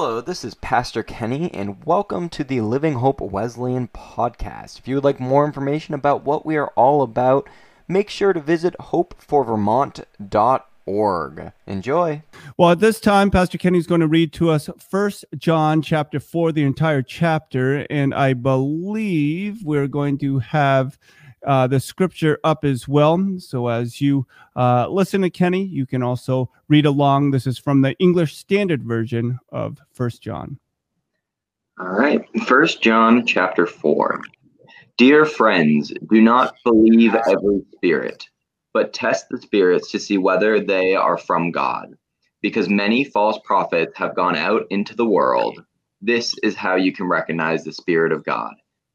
Hello, this is Pastor Kenny, and welcome to the Living Hope Wesleyan podcast. If you would like more information about what we are all about, make sure to visit hopeforvermont.org. Enjoy. Well, at this time, Pastor Kenny is going to read to us First John chapter 4, the entire chapter, and I believe we're going to have uh, the scripture up as well. So as you uh, listen to Kenny, you can also read along. This is from the English Standard Version of First John. All right, First John chapter four. Dear friends, do not believe every spirit, but test the spirits to see whether they are from God, because many false prophets have gone out into the world. This is how you can recognize the Spirit of God.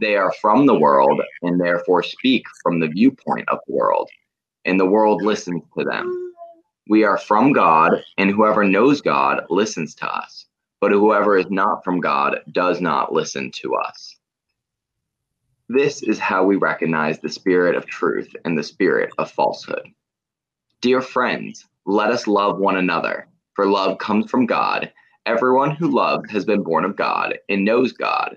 They are from the world and therefore speak from the viewpoint of the world, and the world listens to them. We are from God, and whoever knows God listens to us, but whoever is not from God does not listen to us. This is how we recognize the spirit of truth and the spirit of falsehood. Dear friends, let us love one another, for love comes from God. Everyone who loves has been born of God and knows God.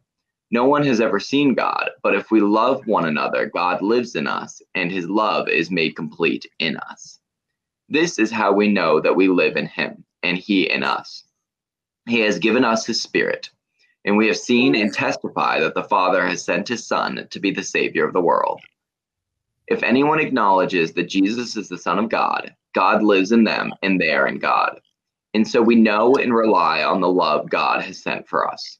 No one has ever seen God, but if we love one another, God lives in us, and his love is made complete in us. This is how we know that we live in him, and he in us. He has given us his Spirit, and we have seen and testify that the Father has sent his Son to be the Savior of the world. If anyone acknowledges that Jesus is the Son of God, God lives in them, and they are in God. And so we know and rely on the love God has sent for us.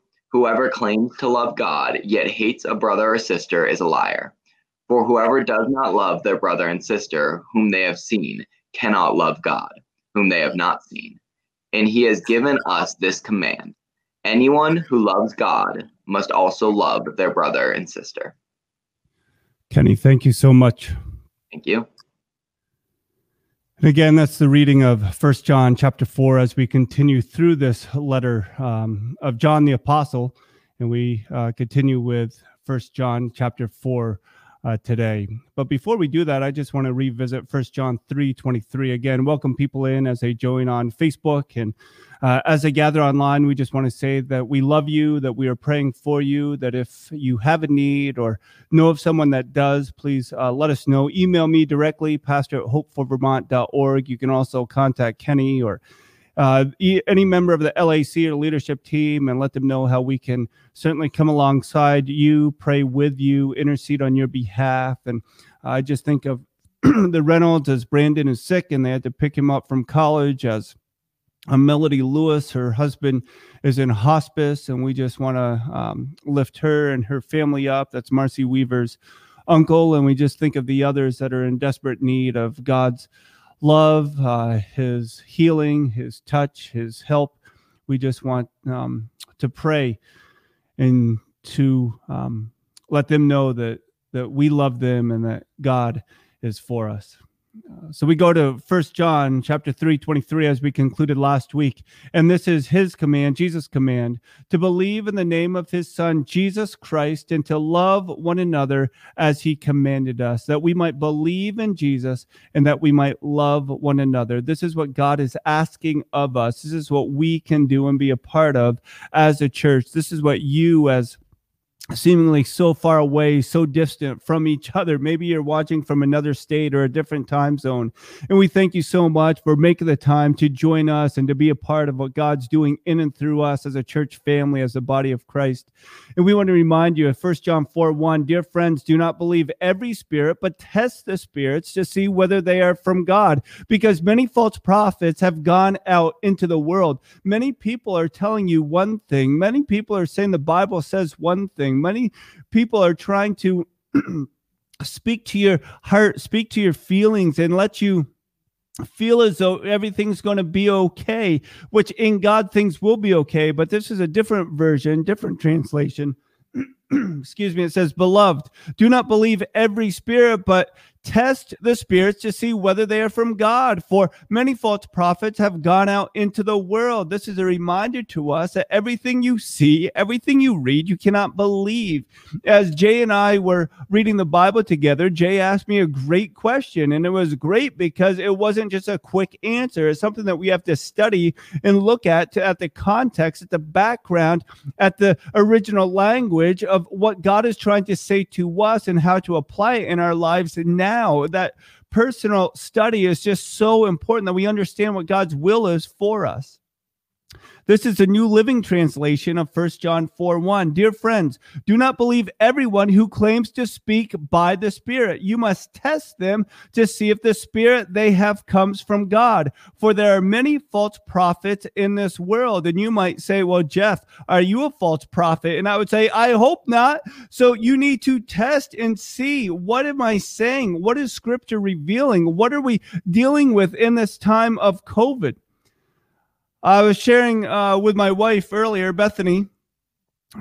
Whoever claims to love God yet hates a brother or sister is a liar. For whoever does not love their brother and sister whom they have seen cannot love God, whom they have not seen. And he has given us this command anyone who loves God must also love their brother and sister. Kenny, thank you so much. Thank you. And again, that's the reading of First John chapter 4 as we continue through this letter um, of John the Apostle. And we uh, continue with First John chapter 4 uh, today. But before we do that, I just want to revisit First John 3 23. Again, welcome people in as they join on Facebook and uh, as they gather online, we just want to say that we love you, that we are praying for you, that if you have a need or know of someone that does, please uh, let us know. Email me directly, pastor at hopeforvermont.org. You can also contact Kenny or uh, any member of the LAC or leadership team and let them know how we can certainly come alongside you, pray with you, intercede on your behalf. And I just think of the Reynolds as Brandon is sick and they had to pick him up from college as a Melody Lewis, her husband is in hospice, and we just want to um, lift her and her family up. That's Marcy Weaver's uncle, and we just think of the others that are in desperate need of God's love, uh, His healing, His touch, His help. We just want um, to pray and to um, let them know that that we love them and that God is for us. So we go to First John chapter 3, 23, as we concluded last week. And this is his command, Jesus' command, to believe in the name of his son, Jesus Christ, and to love one another as he commanded us, that we might believe in Jesus and that we might love one another. This is what God is asking of us. This is what we can do and be a part of as a church. This is what you as seemingly so far away, so distant from each other. Maybe you're watching from another state or a different time zone. And we thank you so much for making the time to join us and to be a part of what God's doing in and through us as a church family, as the body of Christ. And we want to remind you of 1 John 4 1, dear friends, do not believe every spirit, but test the spirits to see whether they are from God, because many false prophets have gone out into the world. Many people are telling you one thing, many people are saying the Bible says one Many people are trying to speak to your heart, speak to your feelings, and let you feel as though everything's going to be okay, which in God things will be okay. But this is a different version, different translation. Excuse me. It says, Beloved, do not believe every spirit, but Test the spirits to see whether they are from God, for many false prophets have gone out into the world. This is a reminder to us that everything you see, everything you read, you cannot believe. As Jay and I were reading the Bible together, Jay asked me a great question, and it was great because it wasn't just a quick answer. It's something that we have to study and look at to, at the context, at the background, at the original language of what God is trying to say to us and how to apply it in our lives now now. That personal study is just so important that we understand what God's will is for us. This is a New Living Translation of 1 John 4 1. Dear friends, do not believe everyone who claims to speak by the Spirit. You must test them to see if the Spirit they have comes from God. For there are many false prophets in this world. And you might say, Well, Jeff, are you a false prophet? And I would say, I hope not. So you need to test and see what am I saying? What is Scripture revealing? What are we dealing with in this time of COVID? I was sharing uh, with my wife earlier, Bethany,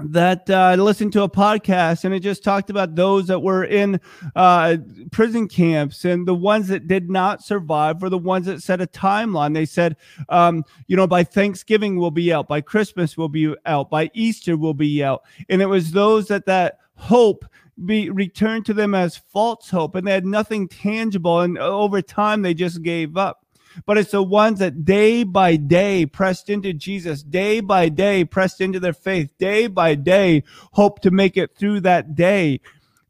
that uh, I listened to a podcast and it just talked about those that were in uh, prison camps and the ones that did not survive were the ones that set a timeline. They said, um, you know, by Thanksgiving we'll be out, by Christmas we'll be out, by Easter we'll be out. And it was those that that hope be returned to them as false hope and they had nothing tangible. And over time they just gave up but it's the ones that day by day pressed into Jesus, day by day pressed into their faith, day by day hope to make it through that day.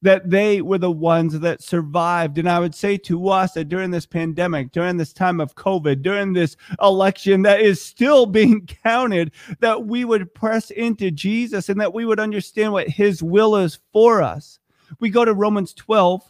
That they were the ones that survived. And I would say to us that during this pandemic, during this time of COVID, during this election that is still being counted, that we would press into Jesus and that we would understand what his will is for us. We go to Romans 12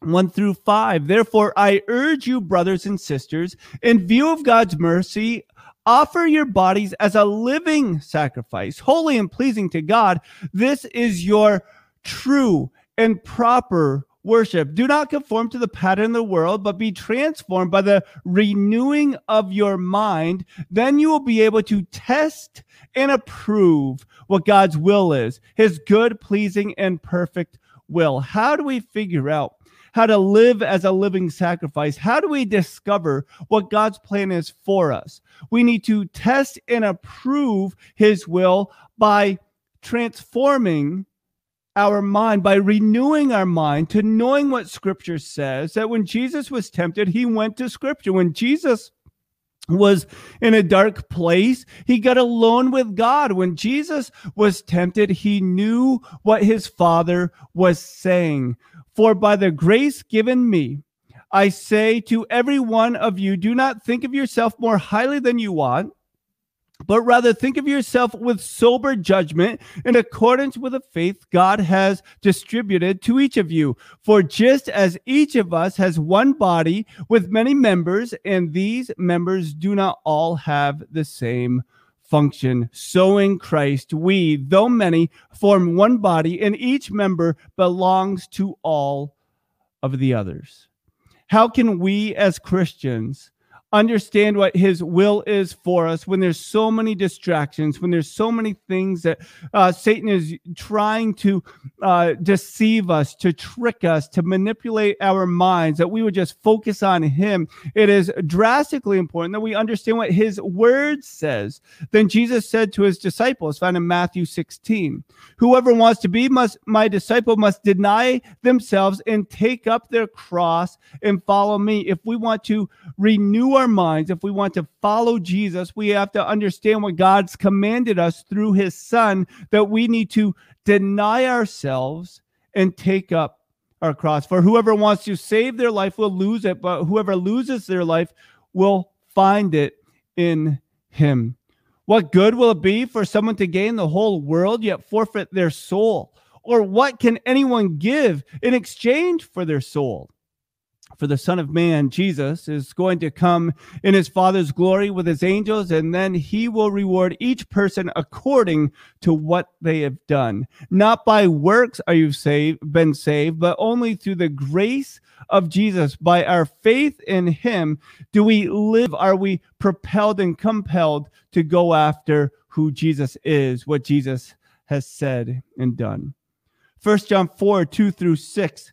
1 through 5. Therefore, I urge you, brothers and sisters, in view of God's mercy, offer your bodies as a living sacrifice, holy and pleasing to God. This is your true and proper worship. Do not conform to the pattern of the world, but be transformed by the renewing of your mind. Then you will be able to test and approve what God's will is, his good, pleasing, and perfect will. How do we figure out how to live as a living sacrifice. How do we discover what God's plan is for us? We need to test and approve his will by transforming our mind by renewing our mind to knowing what scripture says that when Jesus was tempted, he went to scripture. When Jesus was in a dark place, he got alone with God. When Jesus was tempted, he knew what his father was saying. For by the grace given me, I say to every one of you, do not think of yourself more highly than you ought, but rather think of yourself with sober judgment in accordance with the faith God has distributed to each of you. For just as each of us has one body with many members, and these members do not all have the same function. So in Christ, we, though many, form one body, and each member belongs to all of the others. How can we as Christians understand what his will is for us when there's so many distractions when there's so many things that uh, satan is trying to uh, deceive us to trick us to manipulate our minds that we would just focus on him. It is drastically important that we understand what his word says. Then jesus said to his disciples found in matthew 16 whoever wants to be must my disciple must deny themselves and take up their cross and follow me. If we want to renew our minds, if we want to follow Jesus, we have to understand what God's commanded us through his son that we need to deny ourselves and take up our cross. For whoever wants to save their life will lose it, but whoever loses their life will find it in him. What good will it be for someone to gain the whole world yet forfeit their soul? Or what can anyone give in exchange for their soul? For the Son of Man, Jesus, is going to come in his Father's glory with his angels, and then he will reward each person according to what they have done. Not by works are you saved, been saved, but only through the grace of Jesus. By our faith in him, do we live? Are we propelled and compelled to go after who Jesus is, what Jesus has said and done? First John 4 2 through 6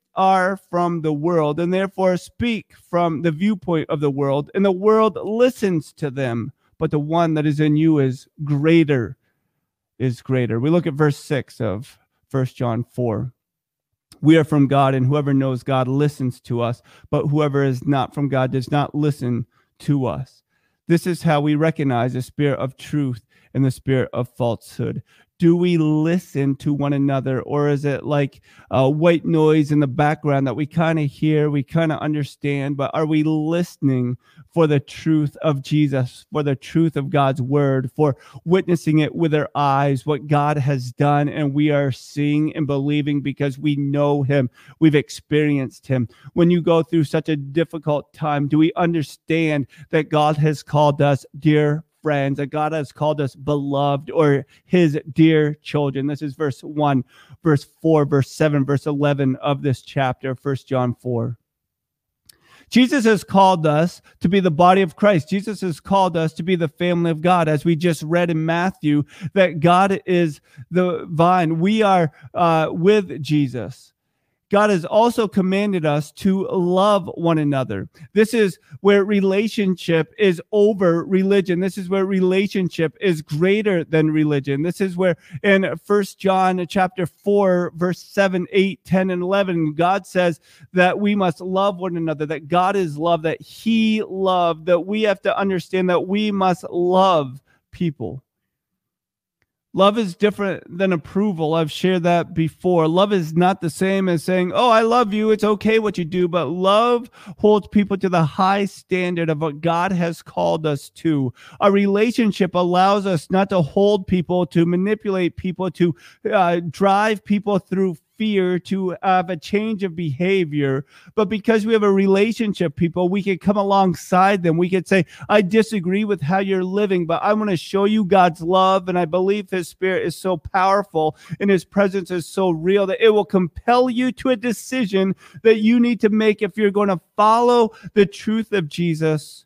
are from the world and therefore speak from the viewpoint of the world, and the world listens to them. But the one that is in you is greater, is greater. We look at verse 6 of First John 4. We are from God, and whoever knows God listens to us, but whoever is not from God does not listen to us. This is how we recognize the spirit of truth and the spirit of falsehood do we listen to one another or is it like uh, white noise in the background that we kind of hear we kind of understand but are we listening for the truth of jesus for the truth of god's word for witnessing it with our eyes what god has done and we are seeing and believing because we know him we've experienced him? When you go through such a difficult time do we understand that god has called us dear friends, that God has called us beloved or his dear children. This is verse 1, verse 4, verse 7, verse 11 of this chapter, First John 4. Jesus has called us to be the body of Christ. Jesus has called us to be the family of God, as we just read in Matthew, that God is the vine. We are uh, with Jesus. God has also commanded us to love one another. This is where relationship is over religion. This is where relationship is greater than religion. This is where in First John chapter 4 verse 7, 8, 10 and 11 God says that we must love one another, that God is love, that he loved, that we have to understand that we must love people. Love is different than approval. I've shared that before. Love is not the same as saying, Oh, I love you. It's okay what you do. But love holds people to the high standard of what God has called us to. A relationship allows us not to hold people, to manipulate people, to uh, drive people through fear to have a change of behavior. But because we have a relationship, people, we can come alongside them. We could say, I disagree with how you're living, but I want to show you God's love. And I believe His Spirit is so powerful and His presence is so real that it will compel you to a decision that you need to make if you're going to follow the truth of Jesus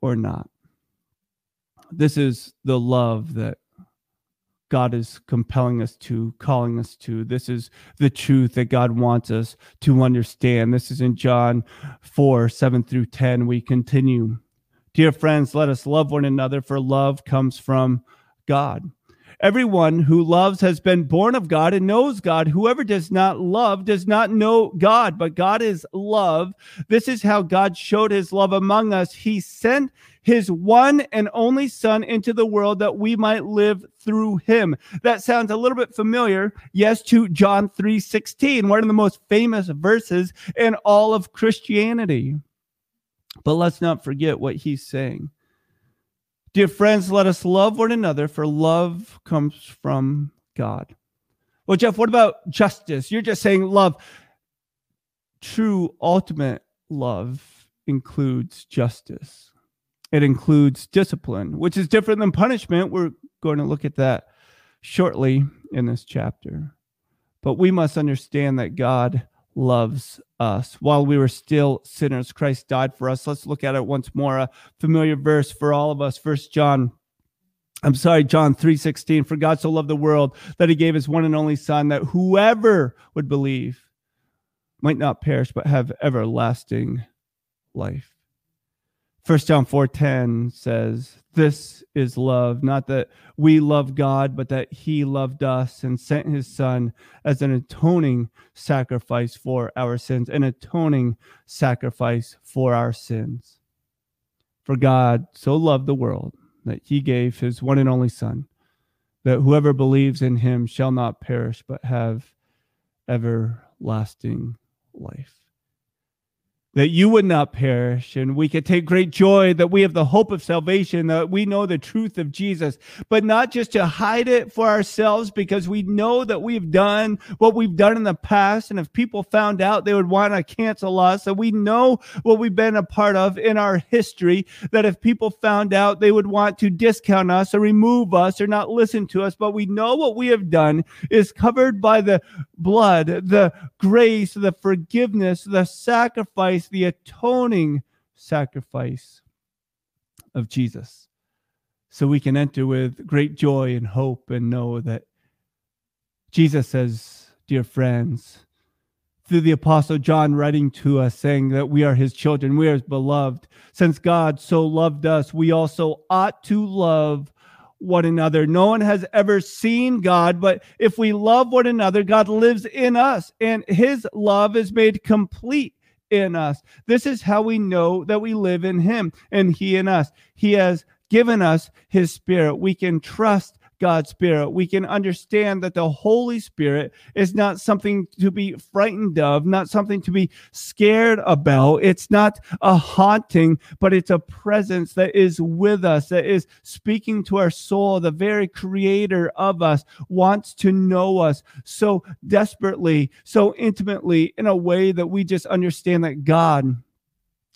or not. This is the love that God is compelling us to, calling us to. This is the truth that God wants us to understand. This is in John 4 7 through 10. We continue. Dear friends, let us love one another, for love comes from God. Everyone who loves has been born of God and knows God. Whoever does not love does not know God, but God is love. This is how God showed his love among us. He sent his one and only son into the world that we might live through him. That sounds a little bit familiar, yes, to John 3:16, one of the most famous verses in all of Christianity. But let's not forget what he's saying. Dear friends, let us love one another, for love comes from God. Well, Jeff, what about justice? You're just saying love. True, ultimate love includes justice, it includes discipline, which is different than punishment. We're going to look at that shortly in this chapter. But we must understand that God loves us. While we were still sinners, Christ died for us. Let's look at it once more. A familiar verse for all of us. First John I'm sorry, John 3:16, for God so loved the world that he gave his one and only son that whoever would believe might not perish but have everlasting life. First John 4:10 says, "This is love, not that we love God, but that he loved us and sent his son as an atoning sacrifice for our sins, an atoning sacrifice for our sins." For God so loved the world that he gave his one and only son, that whoever believes in him shall not perish but have everlasting life that you would not perish. And we could take great joy that we have the hope of salvation, that we know the truth of Jesus, but not just to hide it for ourselves because we know that we've done what we've done in the past. And if people found out, they would want to cancel us. And we know what we've been a part of in our history, that if people found out, they would want to discount us or remove us or not listen to us. But we know what we have done is covered by the blood, the grace, the forgiveness, the sacrifice the atoning sacrifice of Jesus. So we can enter with great joy and hope and know that Jesus says, Dear friends, through the apostle John writing to us saying that we are his children, we are his beloved. Since God so loved us, we also ought to love one another. No one has ever seen God, but if we love one another, God lives in us and his love is made complete in us. This is how we know that we live in Him and He in us. He has given us His Spirit. We can trust God's Spirit. We can understand that the Holy Spirit is not something to be frightened of, not something to be scared about. It's not a haunting, but it's a presence that is with us, that is speaking to our soul. The very creator of us wants to know us so desperately, so intimately, in a way that we just understand that God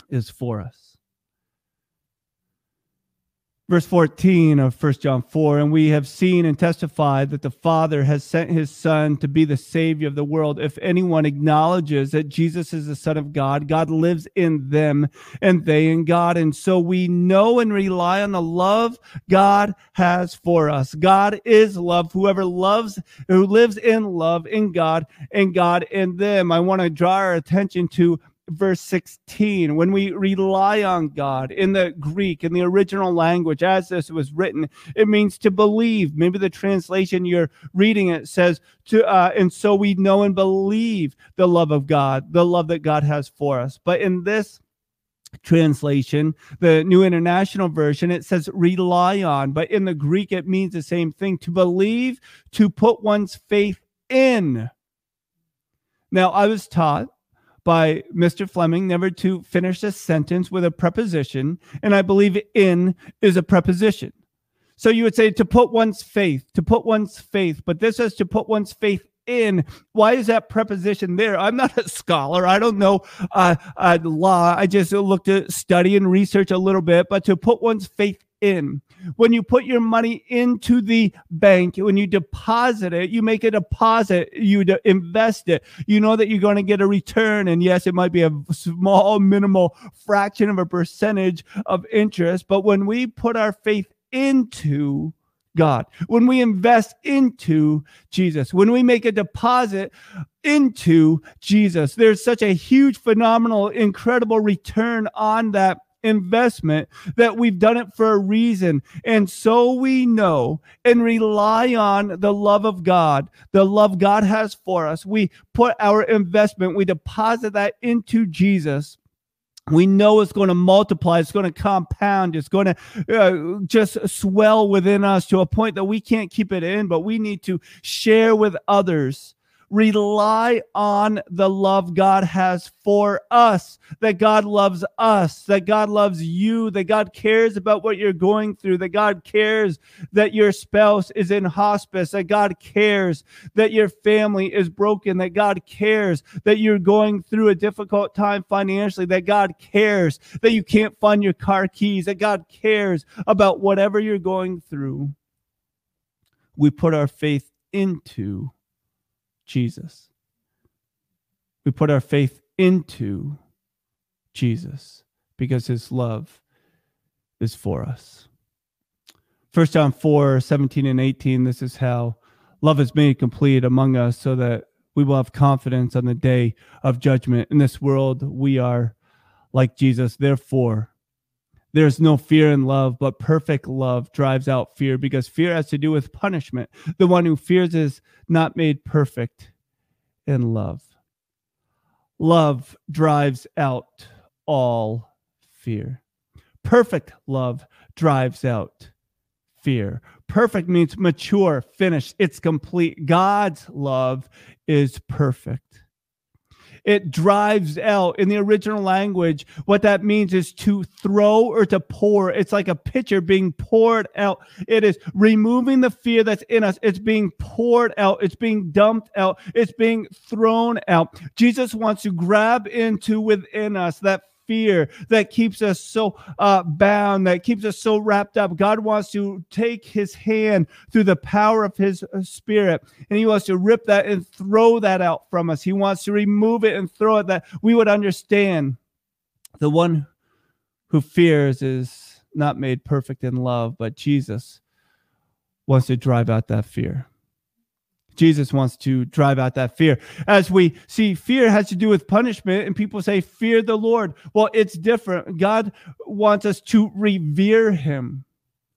is for us verse 14 of 1 John 4 and we have seen and testified that the Father has sent his son to be the savior of the world. If anyone acknowledges that Jesus is the son of God God lives in them and they in God. And so we know and rely on the love God has for us. God is love. Whoever loves who lives in love in God and God in them. I want to draw our attention to verse 16, when we rely on God in the Greek, in the original language, as this was written, it means to believe. Maybe the translation you're reading it says to, uh, and so we know and believe the love of God, the love that God has for us. But in this translation, the New International Version, it says rely on, but in the Greek, it means the same thing to believe, to put one's faith in. Now, I was taught by Mr. Fleming never to finish a sentence with a preposition, and I believe in is a preposition. So you would say to put one's faith, to put one's faith, but this says to put one's faith in. Why is that preposition there? I'm not a scholar. I don't know uh, uh, law. I just looked to study and research a little bit, but to put one's faith in. When you put your money into the bank, when you deposit it, you make a deposit, you de- invest it. You know that you're going to get a return. And yes, it might be a small, minimal fraction of a percentage of interest. But when we put our faith into God, when we invest into Jesus, when we make a deposit into Jesus, there's such a huge, phenomenal, incredible return on that investment that we've done it for a reason. And so we know and rely on the love of God, the love God has for us. We put our investment, we deposit that into Jesus we know it's going to multiply it's going to compound it's going to uh, just swell within us to a point that we can't keep it in but we need to share with others rely on the love God has for us, that God loves us, that God loves you, that God cares about what you're going through, that God cares that your spouse is in hospice, that God cares that your family is broken, that God cares that you're going through a difficult time financially, that God cares that you can't find your car keys, that God cares about whatever you're going through. We put our faith into Jesus. We put our faith into Jesus because his love is for us. First John 4 17 and 18, this is how love is made complete among us so that we will have confidence on the day of judgment. In this world, we are like Jesus. Therefore, there's no fear in love, but perfect love drives out fear because fear has to do with punishment. The one who fears is not made perfect in love. Love drives out all fear. Perfect love drives out fear. Perfect means mature, finished, it's complete. God's love is perfect. It drives out in the original language. What that means is to throw or to pour. It's like a pitcher being poured out. It is removing the fear that's in us. It's being poured out. It's being dumped out. It's being thrown out. Jesus wants to grab into within us that fear that keeps us so uh, bound, that keeps us so wrapped up. God wants to take his hand through the power of his uh, spirit, and he wants to rip that and throw that out from us. He wants to remove it and throw it that we would understand the one who fears is not made perfect in love, but Jesus wants to drive out that fear. Jesus wants to drive out that fear. As we see, fear has to do with punishment, and people say, Fear the Lord. Well, it's different. God wants us to revere him.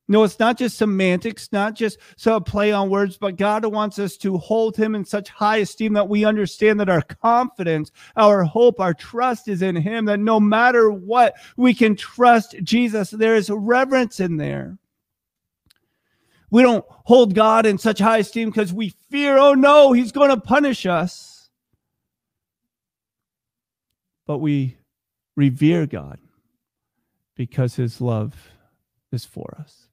No, it's not just semantics, not just so play on words, but God wants us to hold him in such high esteem that we understand that our confidence, our hope, our trust is in him, that no matter what, we can trust Jesus. There is reverence in there. We don't hold God in such high esteem because we fear, oh no, he's going to punish us. But we revere God because his love is for us.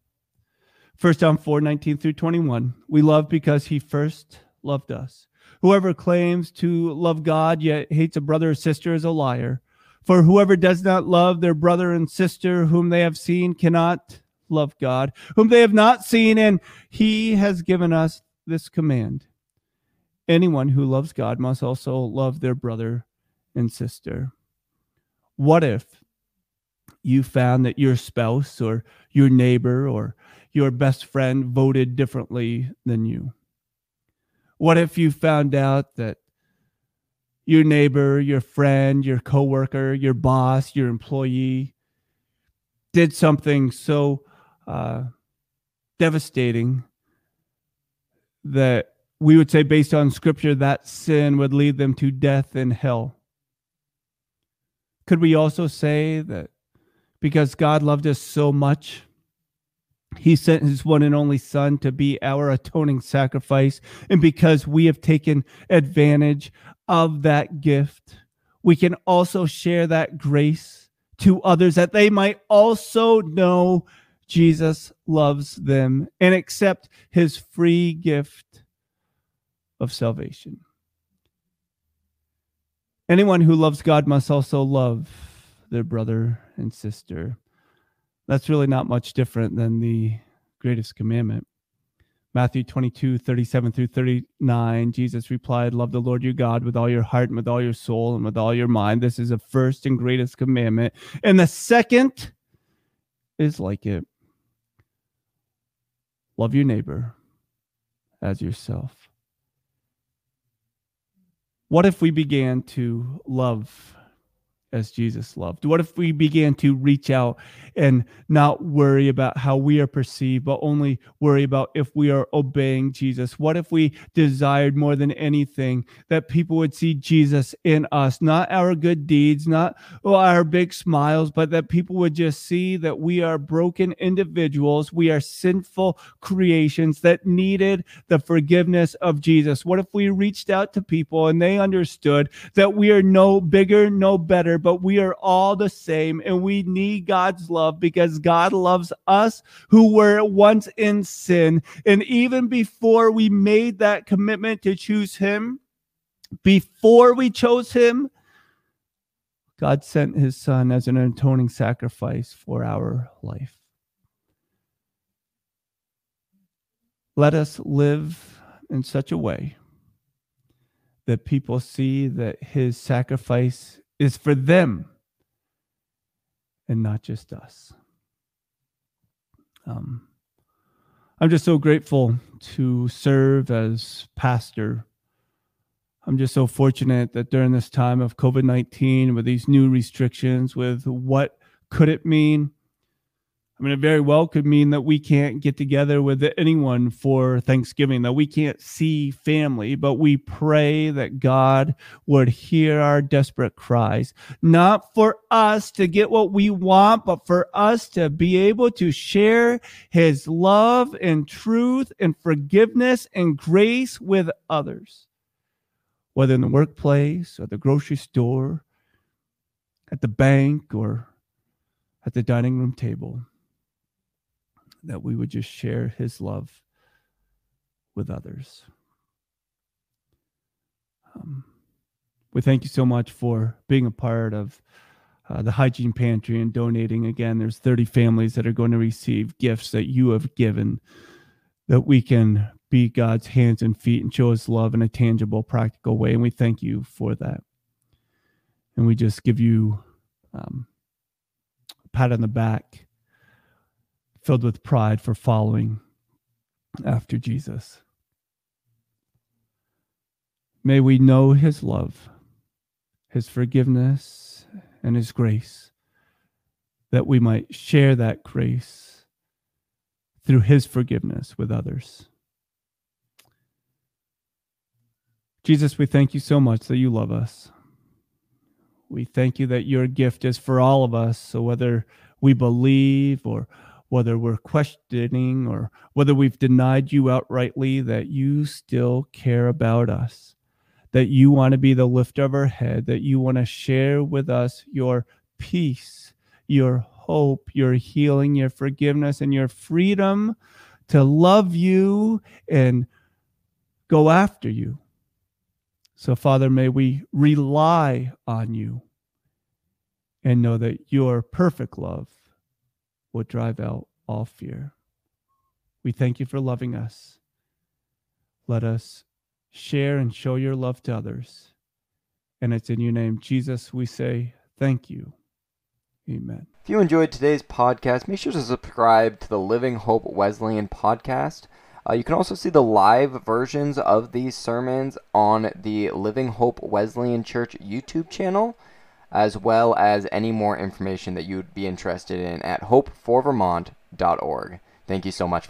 1 John 4 19 through 21. We love because he first loved us. Whoever claims to love God yet hates a brother or sister is a liar. For whoever does not love their brother and sister whom they have seen cannot love God, whom they have not seen, and he has given us this command. Anyone who loves God must also love their brother and sister. What if you found that your spouse or your neighbor or your best friend voted differently than you? What if you found out that your neighbor, your friend, your coworker, your boss, your employee did something so uh, devastating that we would say, based on scripture, that sin would lead them to death and hell. Could we also say that because God loved us so much, he sent his one and only son to be our atoning sacrifice. And because we have taken advantage of that gift, we can also share that grace to others that they might also know Jesus loves them and accept his free gift of salvation. Anyone who loves God must also love their brother and sister. That's really not much different than the greatest commandment. Matthew 22, 37 through 39, Jesus replied, Love the Lord your God with all your heart and with all your soul and with all your mind. This is the first and greatest commandment. And the second is like it Love your neighbor as yourself. What if we began to love as Jesus loved? What if we began to reach out and not worry about how we are perceived, but only worry about if we are obeying Jesus? What if we desired more than anything that people would see Jesus in us, not our good deeds, not oh, our big smiles, but that people would just see that we are broken individuals, we are sinful creations that needed the forgiveness of Jesus? What if we reached out to people and they understood that we are no bigger, no better, but we are all the same and we need God's love because God loves us who were once in sin. And even before we made that commitment to choose Him, before we chose Him, God sent His Son as an atoning sacrifice for our life. Let us live in such a way that people see that His sacrifice is for them and not just us. Um, I'm just so grateful to serve as pastor. I'm just so fortunate that during this time of COVID 19, with these new restrictions, with what could it mean? I mean, it very well could mean that we can't get together with anyone for Thanksgiving, that we can't see family, but we pray that God would hear our desperate cries, not for us to get what we want, but for us to be able to share his love and truth and forgiveness and grace with others, whether in the workplace or the grocery store, at the bank, or at the dining room table that we would just share his love with others. Um, we thank you so much for being a part of uh, the hygiene pantry and donating. Again, there's 30 families that are going to receive gifts that you have given that we can be God's hands and feet and show his love in a tangible, practical way. And we thank you for that. And we just give you um, a pat on the back filled with pride for following after Jesus. May we know his love, his forgiveness, and his grace, that we might share that grace through his forgiveness with others. Jesus, we thank you so much that you love us. We thank you that your gift is for all of us. So whether we believe or whether we're questioning or whether we've denied you outrightly, that you still care about us, that you want to be the lift of our head, that you want to share with us your peace, your hope, your healing, your forgiveness, and your freedom to love you and go after you. So, Father, may we rely on you and know that your perfect love will drive out all fear. We thank you for loving us. Let us share and show your love to others. And it's in your name, Jesus, we say thank you. Amen. If you enjoyed today's podcast, make sure to subscribe to the Living Hope Wesleyan podcast. Uh, you can also see the live versions of these sermons on the Living Hope Wesleyan Church YouTube channel as well as any more information that you'd be interested in at hopeforvermont.org. Thank you so much.